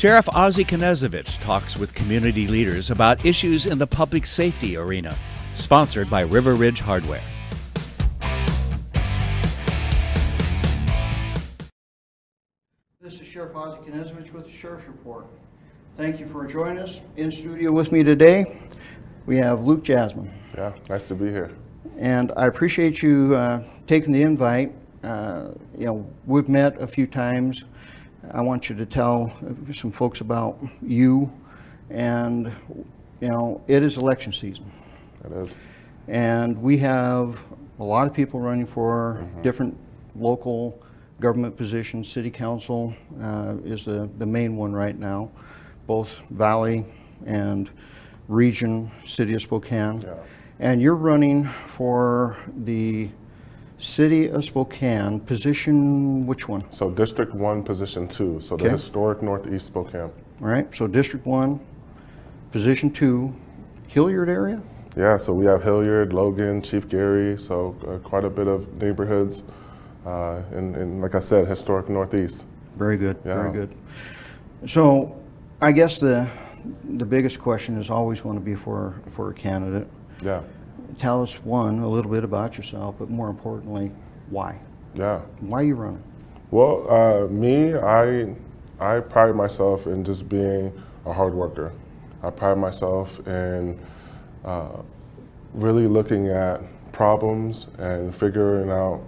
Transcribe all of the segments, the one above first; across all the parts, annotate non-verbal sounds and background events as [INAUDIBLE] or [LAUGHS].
Sheriff Ozzie Knezovich talks with community leaders about issues in the public safety arena. Sponsored by River Ridge Hardware. This is Sheriff Ozzie Knezovich with the Sheriff's Report. Thank you for joining us. In studio with me today, we have Luc Jasmin. Yeah, nice to be here. And I appreciate you uh, taking the invite. Uh, you know, we've met a few times. I want you to tell some folks about you. And, you know, it is election season. It is. And we have a lot of people running for different local government positions. City council uh, is the, the main one right now, both Valley and Region, City of Spokane. Yeah. And you're running for the City of Spokane position, which one? So District 1, Position 2, so the Okay. historic Northeast Spokane. All right, so District One, position two, Hillyard area? Yeah, so we have Hillyard, Logan, Chief Garry, so uh, quite a bit of neighborhoods. Uh, and, and like I said, historic Northeast. Very good, very Yeah. good. So I guess the, the biggest question is always going to be for, for a candidate. Yeah, Tell us, one, a little bit about yourself, but more importantly, why? yeah. Why are you running? Well, uh, me, I, I pride myself in just being a hard worker. I pride myself in uh, really looking at problems and figuring out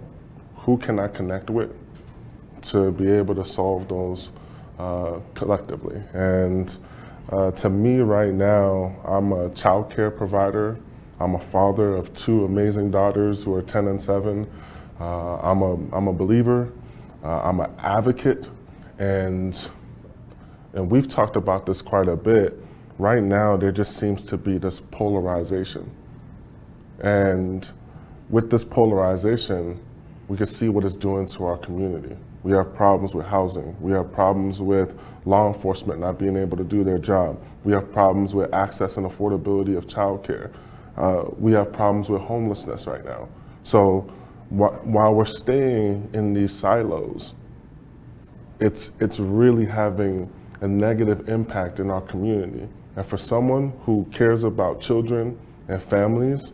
who can I connect with to be able to solve those uh, collectively. And uh, to me, right now, I'm a child care provider. I'm a father of two amazing daughters who are 10 and 7. Uh, I'm, a, I'm a believer. Uh, I'm an advocate. And, and we've talked about this quite a bit. Right now, there just seems to be this polarization. And with this polarization, we can see what it's doing to our community. We have problems with housing. We have problems with law enforcement not being able to do their job. We have problems with access and affordability of childcare. Uh, we have problems with homelessness right now. So wh- while we're staying in these silos, it's, it's really having a negative impact in our community. And for someone who cares about children and families,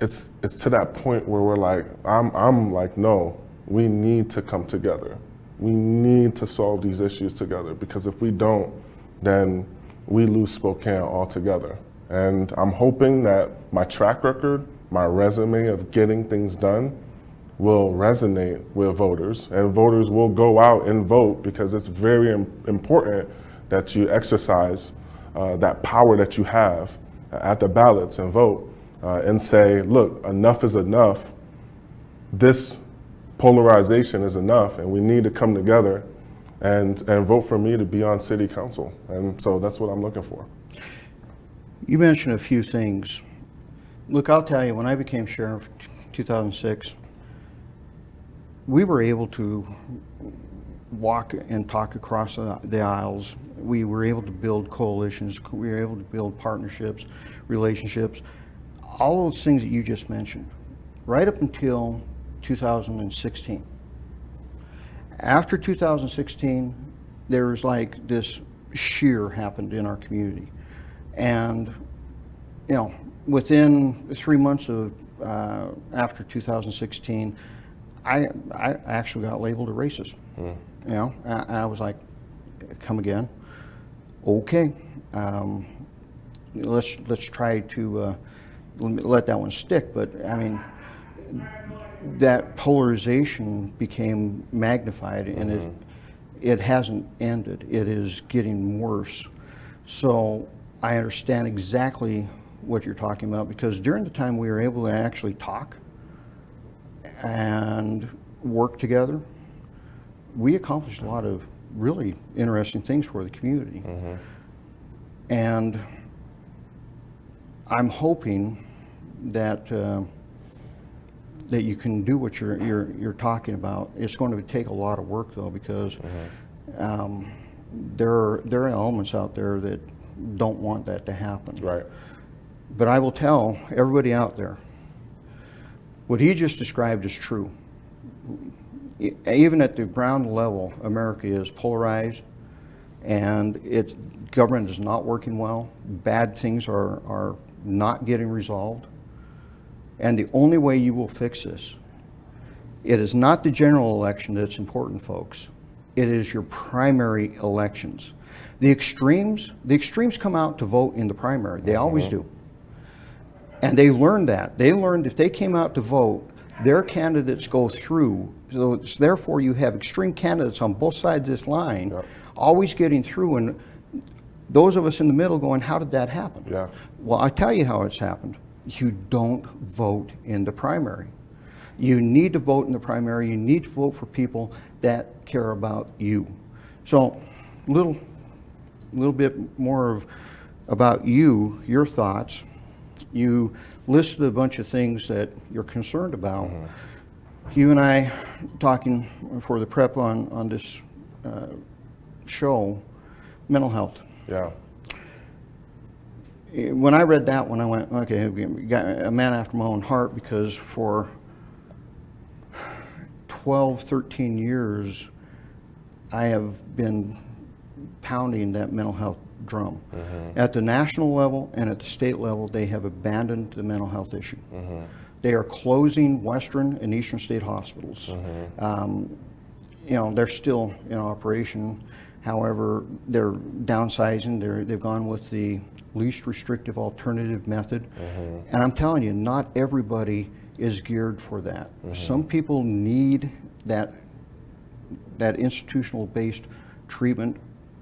it's it's to that point where we're like, I'm I'm like, no, we need to come together. We need to solve these issues together because if we don't, then we lose Spokane altogether. And I'm hoping that my track record, my resume of getting things done, will resonate with voters, and voters will go out and vote because it's very important that you exercise uh, that power that you have at the ballots and vote uh, and say, look, enough is enough. This polarization is enough, and we need to come together and, and vote for me to be on city council. And so that's what I'm looking for. You mentioned a few things. Look, I'll tell you, when I became sheriff, t- 2006, we were able to walk and talk across the aisles. We were able to build coalitions. We were able to build partnerships, relationships, all those things that you just mentioned, right up until 2016. After 2016, there was like this shear happened in our community. And, you know, within three months of, uh, after 2016, I, I actually got labeled a racist. You know, and I was like, come again? Okay. Um, let's, let's try to uh, let that one stick. But I mean, that polarization became magnified and it, it hasn't ended. It is getting worse. So I understand exactly what you're talking about because during the time we were able to actually talk and work together, we accomplished a lot of really interesting things for the community. And I'm hoping that uh, that you can do what you're, you're, you're talking about. It's going to take a lot of work though because um, there, are, there are elements out there that don't want that to happen. Right. But I will tell everybody out there, what he just described is true. Even at the ground level, America is polarized. and it, government is not working well. Bad things are, are not getting resolved. And the only way you will fix this, it is not the general election that's important, folks. It is your primary elections. The extremes, the extremes come out to vote in the primary. They always mm-hmm. do. And they learned that. They learned if they came out to vote, their candidates go through. So it's therefore you have extreme candidates on both sides of this line, Yep. always getting through. And those of us in the middle going, how did that happen? Yeah. Well, I tell you how it's happened. You don't vote in the primary. You need to vote in the primary. You need to vote for people that care about you. So, little, little bit more of about you, your thoughts. You listed a bunch of things that you're concerned about. You and I talking for the prep on on this uh, show, mental health Yeah. when I read that one, I went, okay, a man after my own heart because for 12, 13 years, I have been pounding that mental health drum. Mm-hmm. At the national level and at the state level, they have abandoned the mental health issue. Mm-hmm. They are closing Western and Eastern state hospitals. Mm-hmm. Um, you know, they're still in operation. However, they're downsizing. They're, they've gone with the least restrictive alternative method. And I'm telling you, not everybody is geared for that. Some people need that that institutional based treatment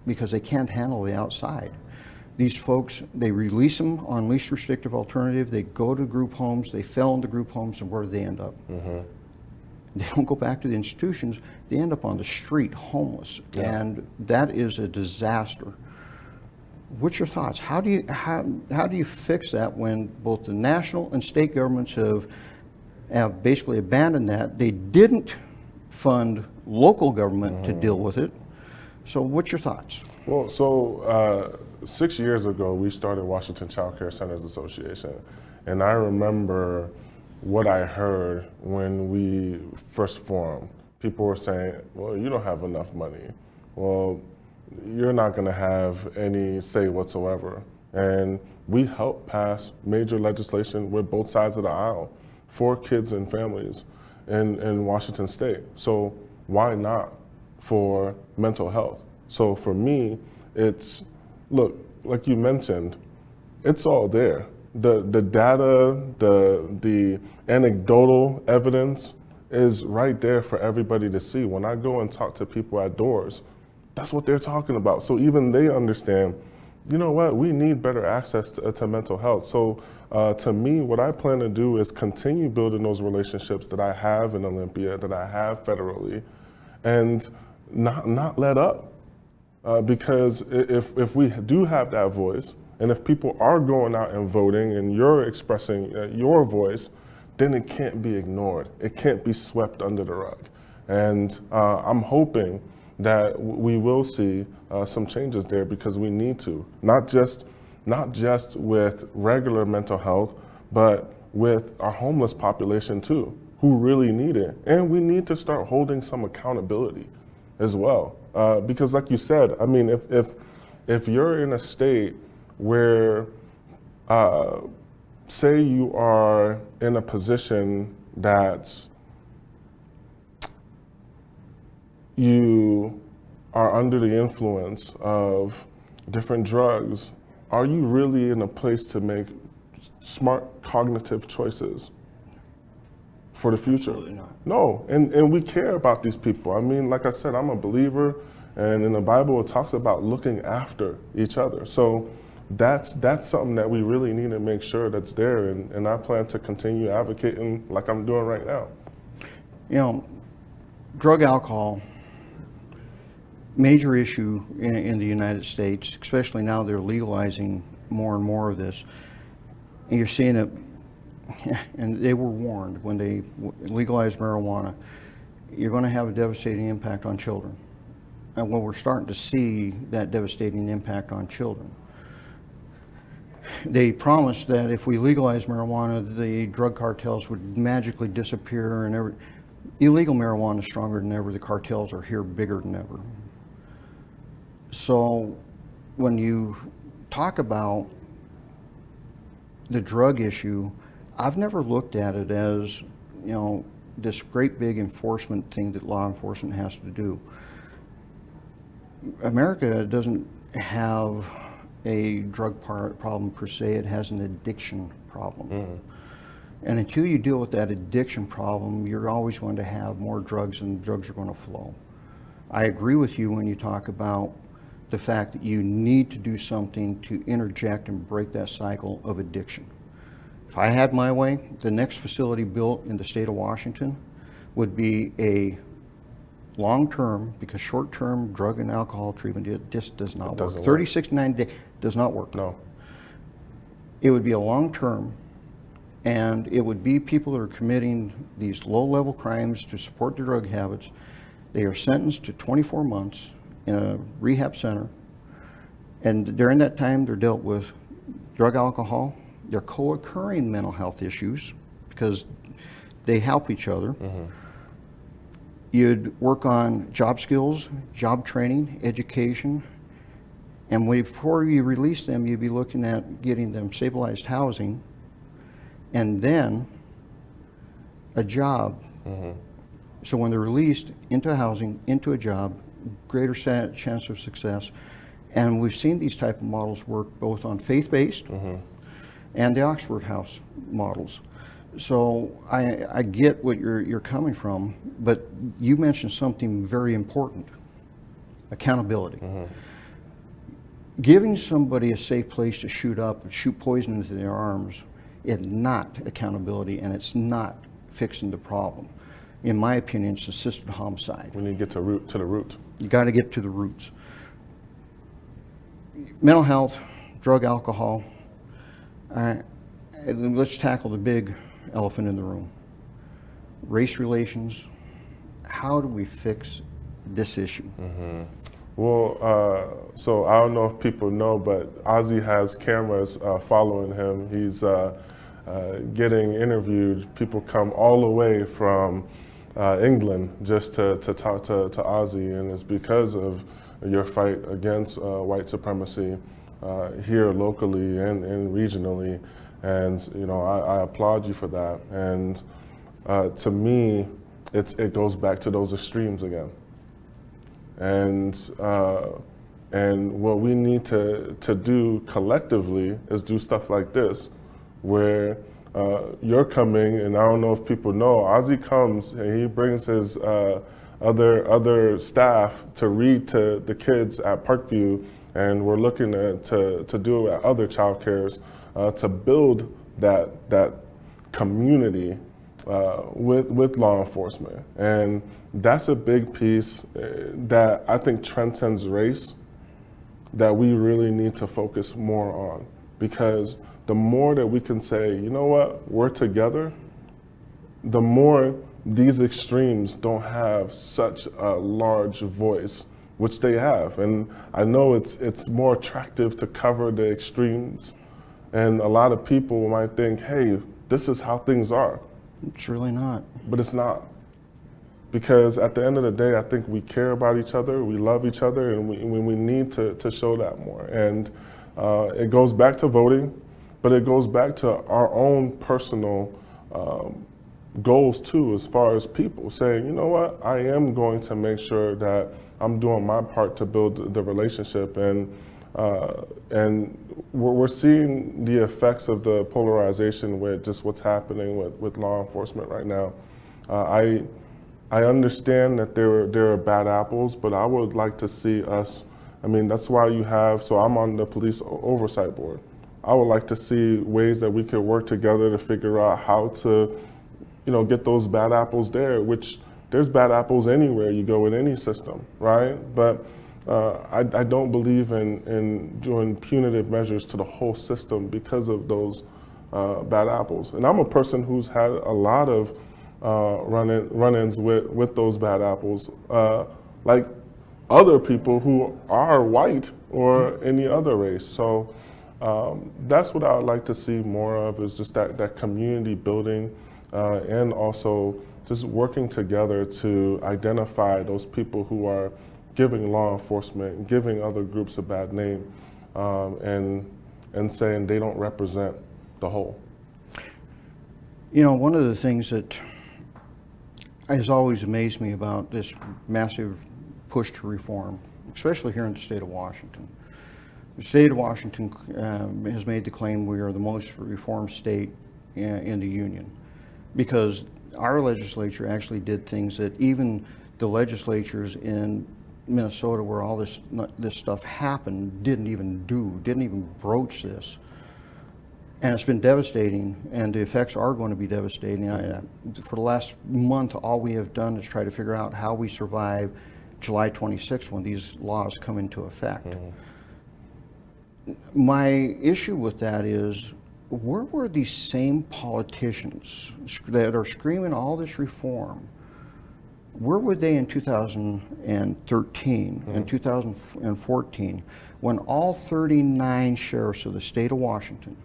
because they can't handle the outside. These folks, they release them on least restrictive alternative, they go to group homes, they fell into group homes, and where do they end up? They don't go back to the institutions, they end up on the street homeless. And that is a disaster. What's your thoughts? How do you how, how do you fix that when both the national and state governments have have basically abandoned that? They didn't fund local government to deal with it. So, what's your thoughts? Well, so uh, six years ago, we started Washington Child Care Centers Association. And I remember what I heard when we first formed. People were saying, well, you don't have enough money. Well, you're not going to have any say whatsoever. And we helped pass major legislation with both sides of the aisle for kids and families in, in Washington state. So why not for mental health? So for me, it's look, like you mentioned, it's all there. The the data, the the anecdotal evidence is right there for everybody to see. When I go and talk to people at doors, that's what they're talking about. So even they understand, you know what, we need better access to, to mental health. So uh, to me, what I plan to do is continue building those relationships that I have in Olympia, that I have federally, and not not let up. Uh, because if, if we do have that voice, and if people are going out and voting and you're expressing uh, your voice, then it can't be ignored. It can't be swept under the rug. And uh, I'm hoping that we will see uh, some changes there because we need to, not just, not just with regular mental health, but with our homeless population too, who really need it. And we need to start holding some accountability as well. Uh, because, like you said, I mean, if if if you're in a state where, uh, say, you are in a position that's you are under the influence of different drugs, are you really in a place to make smart cognitive choices for the future? Absolutely not. No, and, and we care about these people. I mean, like I said, I'm a believer, and in the Bible it talks about looking after each other. So that's that's something that we really need to make sure that's there, and, and I plan to continue advocating like I'm doing right now. You know, drug alcohol, major issue in, in the United States, especially now they're legalizing more and more of this. And you're seeing it, [LAUGHS] and they were warned when they legalized marijuana, you're going to have a devastating impact on children. And well, we're starting to see that devastating impact on children. They promised that if we legalize marijuana, the drug cartels would magically disappear and every, illegal marijuana is stronger than ever. The cartels are here bigger than ever. So when you talk about the drug issue, I've never looked at it as, you know, this great big enforcement thing that law enforcement has to do. America doesn't have a drug par- problem per se, it has an addiction problem. Mm-hmm. And until you deal with that addiction problem, you're always going to have more drugs and drugs are going to flow. I agree with you when you talk about the fact that you need to do something to interject and break that cycle of addiction. If I had my way, the next facility built in the state of Washington would be a long-term, because short-term drug and alcohol treatment, it just does not work. doesn't work. 30, 60, 90 days does not work. No. It would be a long-term, and it would be people that are committing these low-level crimes to support their drug habits. They are sentenced to 24 months in a rehab center, and during that time, they're dealt with drug, alcohol, their co-occurring mental health issues, because they help each other. Mm-hmm. You'd work on job skills, job training, education, and before you release them, you'd be looking at getting them stabilized housing, and then a job. Mm-hmm. So when they're released into housing, into a job, greater chance of success. And we've seen these type of models work both on faith-based mm-hmm. and the Oxford House models. So I, I get what you're, you're coming from, but you mentioned something very important, accountability. Mm-hmm. Giving somebody a safe place to shoot up, shoot poison into their arms is not accountability and it's not fixing the problem. In my opinion, it's assisted homicide. We need to get to root to the root. You got to get to the roots. Mental health, drug, alcohol. Uh, let's tackle the big elephant in the room. Race relations. How do we fix this issue? Well, uh, so I don't know if people know, but Ozzie has cameras uh, following him. He's uh, uh, getting interviewed. People come all the way from uh, England just to, to talk to, to Ozzie, and it's because of your fight against uh, white supremacy uh, here locally and, and regionally. And you know, I, I applaud you for that. And uh, to me, it's, it goes back to those extremes again. And uh, and what we need to to do collectively is do stuff like this, where uh, you're coming, and I don't know if people know, Ozzie comes and he brings his uh, other other staff to read to the kids at Parkview, and we're looking to to, do at other child cares uh, to build that that community uh, with with law enforcement, and that's a big piece uh, that I think transcends race. That we really need to focus more on, because the more that we can say, you know what, we're together, the more these extremes don't have such a large voice, which they have. And I know it's it's more attractive to cover the extremes, and a lot of people might think, hey, this is how things are It's really not. but it's not. Because at the end of the day, I think we care about each other, we love each other, and we, we need to, to show that more. And uh, it goes back to voting, but it goes back to our own personal um, goals too, as far as people saying, you know what, I am going to make sure that I'm doing my part to build the relationship. And uh, and we're, we're seeing the effects of the polarization with just what's happening with, with law enforcement right now. Uh, I I understand that there there are bad apples, but I would like to see us. I mean, that's why you have. So I'm on the police oversight board. I would like to see ways that we could work together to figure out how to, you know, get those bad apples there. Which there's bad apples anywhere you go in any system, right? But uh, I, I don't believe in, in doing punitive measures to the whole system because of those uh, bad apples. And I'm a person who's had a lot of uh, run-in, run-ins with, with those bad apples, uh, like other people who are white or any other race. So um, that's what I would like to see more of is just that, that community building uh, and also just working together to identify those people who are giving law enforcement, giving other groups a bad name, um, and and saying they don't represent the whole. You know, one of the things that has always amazed me about this massive push to reform, especially here in the state of Washington. The state of Washington um, has made the claim we are the most reformed state in, the union because our legislature actually did things that even the legislatures in Minnesota where all this this stuff happened didn't even do, didn't even broach this. And it's been devastating, and the effects are going to be devastating. I, for the last month, all we have done is try to figure out how we survive July 26th when these laws come into effect. Mm-hmm. My issue with that is where were these same politicians that are screaming all this reform? Where were they in 2013 mm-hmm. and 2014 when all 39 sheriffs of the state of Washington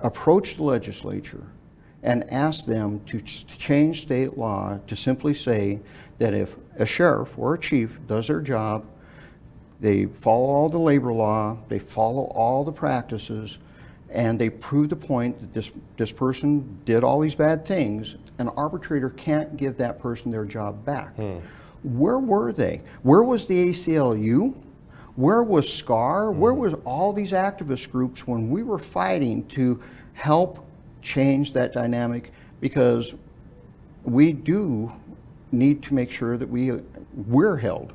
approached the legislature and asked them to change state law to simply say that if a sheriff or a chief does their job, they follow all the labor law, they follow all the practices, and they prove the point that this, this person did all these bad things, an arbitrator can't give that person their job back. Hmm. Where were they? Where was the ACLU? Where was SCAR? Mm-hmm. Where was all these activist groups when we were fighting to help change that dynamic? Because we do need to make sure that we we're held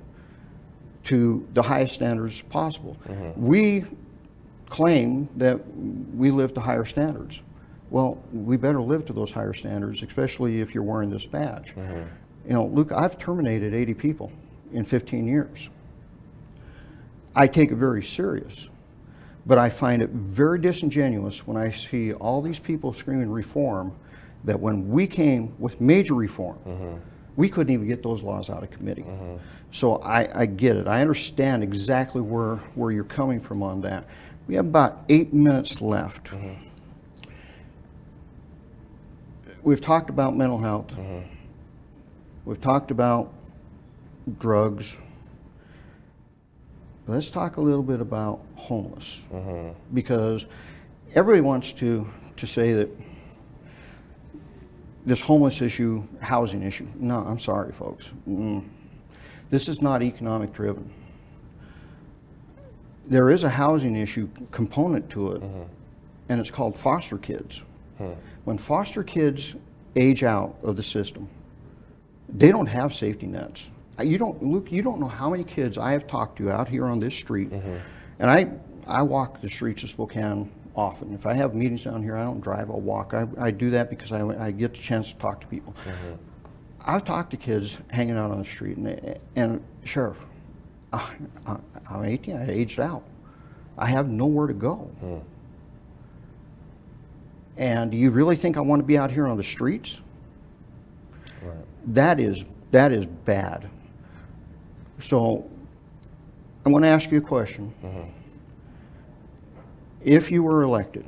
to the highest standards possible. Mm-hmm. We claim that we live to higher standards. Well, we better live to those higher standards, especially if you're wearing this badge. Mm-hmm. You know, Luc, I've terminated 80 people in 15 years. I take it very serious. But I find it very disingenuous when I see all these people screaming reform that when we came with major reform, mm-hmm. We couldn't even get those laws out of committee. Mm-hmm. So I, I, get it. I understand exactly where, where you're coming from on that. We have about eight minutes left. Mm-hmm. We've talked about mental health. Mm-hmm. We've talked about drugs. Let's talk a little bit about homeless because everybody wants to, to say that this homeless issue, housing issue. No, I'm sorry, folks. Mm. This is not economic driven. There is a housing issue component to it, mm-hmm. and it's called foster kids. Hmm. When foster kids age out of the system, they don't have safety nets you don't, Luc, you don't know how many kids I have talked to out here on this street. Mm-hmm. And I, I walk the streets of Spokane often. If I have meetings down here, I don't drive, I'll walk. I, I do that because I, I get the chance to talk to people. Mm-hmm. I've talked to kids hanging out on the street, and, and Sheriff, I, am 18, I aged out. I have nowhere to go. Mm. And do you really think I want to be out here on the streets? Right. That is that is bad. So I'm going to ask you a question. Mm-hmm. If you were elected,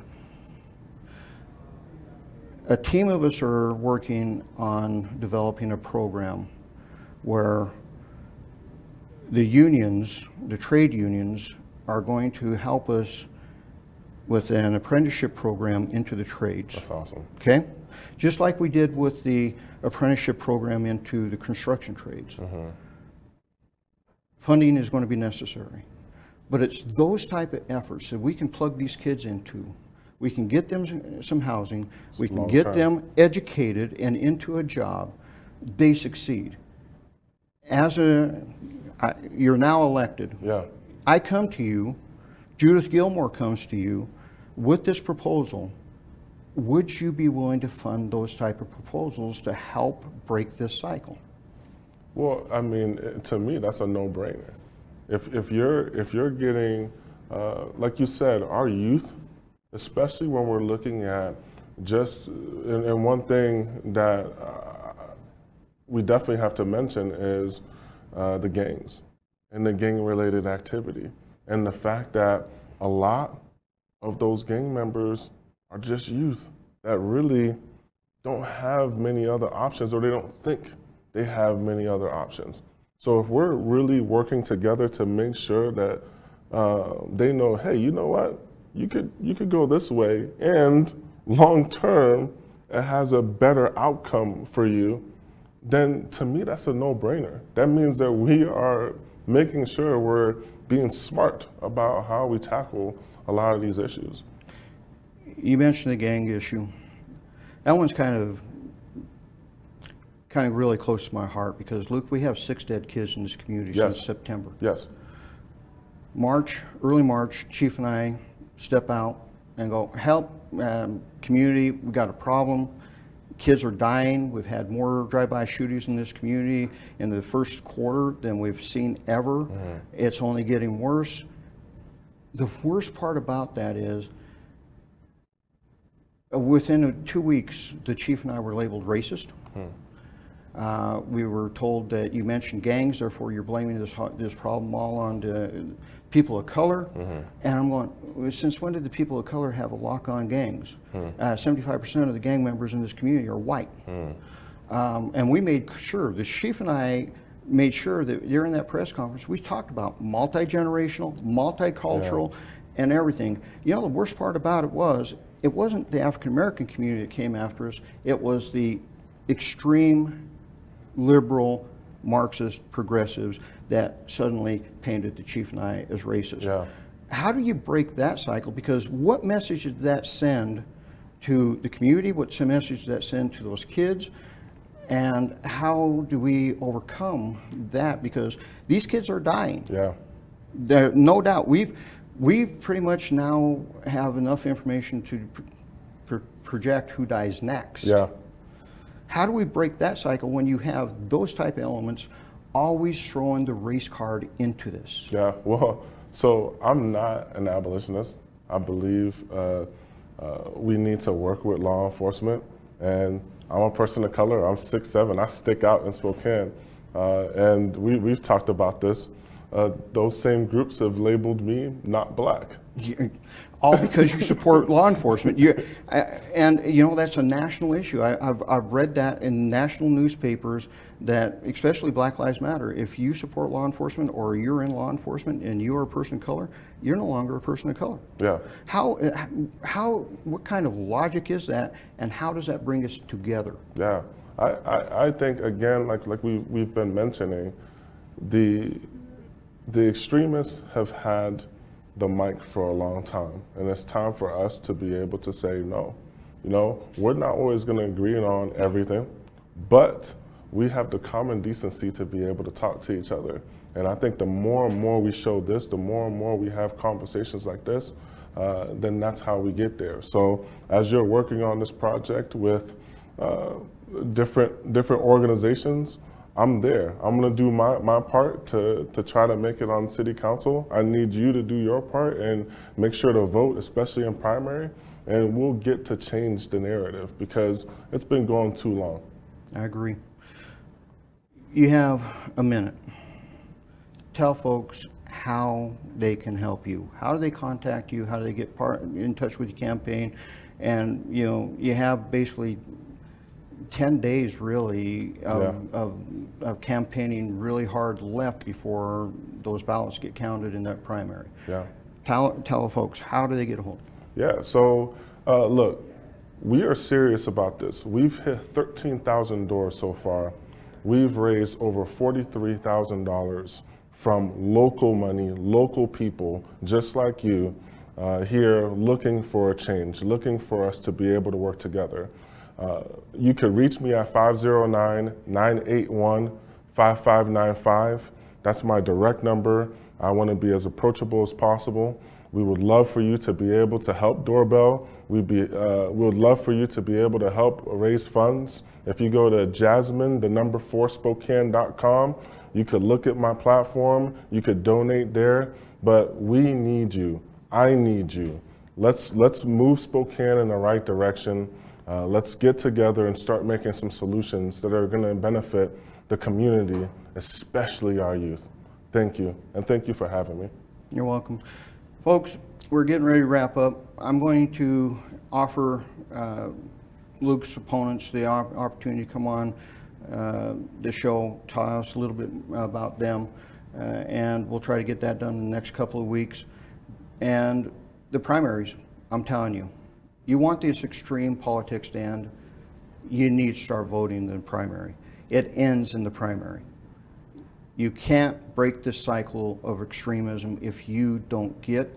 a team of us are working on developing a program where the unions, the trade unions, are going to help us with an apprenticeship program into the trades. That's awesome. Okay? Just like we did with the apprenticeship program into the construction trades. Mm-hmm. Funding is going to be necessary. But it's those type of efforts that we can plug these kids into. We can get them some housing, we can get time. them educated and into a job. They succeed. As a, I, you're now elected. Yeah. I come to you, Judith Gilmore comes to you with this proposal. Would you be willing to fund those type of proposals to help break this cycle? Well, I mean, to me, that's a no-brainer. If if you're if you're getting, uh, like you said, our youth, especially when we're looking at just, and, and one thing that uh, we definitely have to mention is uh, the gangs and the gang-related activity, and the fact that a lot of those gang members are just youth that really don't have many other options, or they don't think they have many other options. So if we're really working together to make sure that uh, they know, hey, you know what, you could you could go this way, and long term, it has a better outcome for you. Then to me, that's a no-brainer. That means that we are making sure we're being smart about how we tackle a lot of these issues. You mentioned the gang issue. That one's kind of kind of really close to my heart because Luc, we have six dead kids in this community Yes. since September. Yes. March, early March, Chief and I step out and go, help, um, community, we got a problem. Kids are dying. We've had more drive-by shootings in this community in the first quarter than we've seen ever. It's only getting worse. The worst part about that is, uh, within two weeks, the chief and I were labeled racist. Uh, we were told that you mentioned gangs, therefore you're blaming this this problem all on the people of color. And I'm going, since when did the people of color have a lock on gangs? Uh, 75% of the gang members in this community are white. Um, and we made sure, the chief and I made sure that during that press conference, we talked about multi generational, multicultural, and everything. You know, the worst part about it was, it wasn't the African American community that came after us, it was the extreme liberal Marxist progressives that suddenly painted the chief and I as racist. Yeah. How do you break that cycle? Because what message does that send to the community? What message does that send to those kids? And how do we overcome that? Because these kids are dying. Yeah. There, no doubt. We've we pretty much now have enough information to pr- pr- project who dies next. Yeah. How do we break that cycle when you have those type of elements always throwing the race card into this? Yeah, well, so I'm not an abolitionist. I believe uh, uh, we need to work with law enforcement, and I'm a person of color. I'm six seven. I stick out in Spokane, uh, and we, we've talked about this. Uh, those same groups have labeled me not black. You- [LAUGHS] all because you support law enforcement. You, uh, and you know that's a national issue. I, I've, I've read that in national newspapers that, especially Black Lives Matter, if you support law enforcement or you're in law enforcement and you are a person of color, you're no longer a person of color. Yeah. How, uh, how, what kind of logic is that, and how does that bring us together? Yeah, I, I, I think again, like like we we've been mentioning, the the extremists have had the mic for a long time, and it's time for us to be able to say no. You know, we're not always going to agree on everything, but we have the common decency to be able to talk to each other. And I think the more and more we show this, the more and more we have conversations like this, uh, then that's how we get there. So as you're working on this project with uh, different different organizations, I'm there. I'm gonna do my, my part to, to try to make it on city council. I need you to do your part and make sure to vote, especially in primary, and we'll get to change the narrative because it's been going too long. I agree. You have a minute. Tell folks how they can help you. How do they contact you? How do they get part in touch with your campaign? And you know, you have basically ten days really of, Yeah. of, of campaigning really hard left before those ballots get counted in that primary. Yeah. Tell tell folks how do they get a hold? Yeah, so uh, look, we are serious about this. We've hit 13,000 doors so far. We've raised over $43,000 from local money, local people just like you uh, here looking for a change, looking for us to be able to work together. Uh, you could reach me at 509 981 5595. That's my direct number. I want to be as approachable as possible. We would love for you to be able to help Doorbell. We'd be, uh, we would love for you to be able to help raise funds. If you go to Jasmin, the number four Spokane.com, you could look at my platform. You could donate there. But we need you. I need you. Let's let's move Spokane in the right direction. Uh, let's get together and start making some solutions that are going to benefit the community, especially our youth. Thank you, and thank you for having me. You're welcome. Folks, we're getting ready to wrap up. I'm going to offer uh, Luc's opponents the op- opportunity to come on uh, the show, tell us a little bit about them, uh, and we'll try to get that done in the next couple of weeks. And the primaries, I'm telling you, you want this extreme politics to end, you need to start voting in the primary. It ends in the primary. You can't break this cycle of extremism if you don't get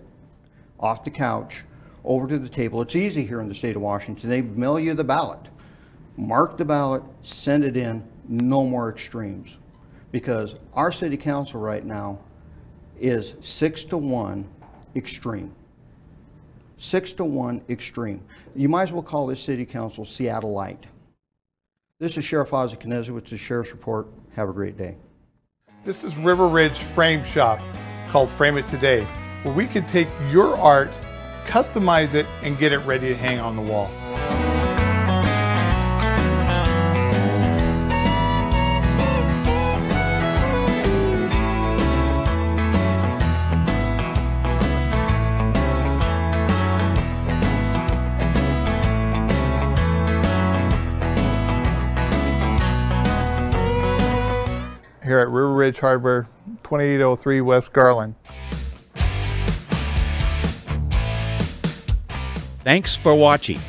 off the couch over to the table. It's easy here in the state of Washington. They mail you the ballot. Mark the ballot, send it in, no more extremes. Because our city council right now is six to one extreme. Six to one extreme. You might as well call this city council Seattle Light. This is Sheriff Ozzie Knezovich with the Sheriff's Report. Have a great day. This is River Ridge Frame Shop called Frame It Today, where we can take your art, customize it, and get it ready to hang on the wall. Here at River Ridge Hardware, 2803 West Garland. Thanks for watching.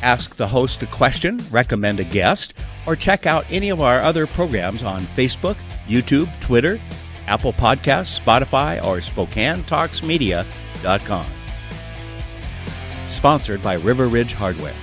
Ask the host a question, recommend a guest, or check out any of our other programs on Facebook, YouTube, Twitter, Apple Podcasts, Spotify, or SpokaneTalksMedia.com. Sponsored by River Ridge Hardware.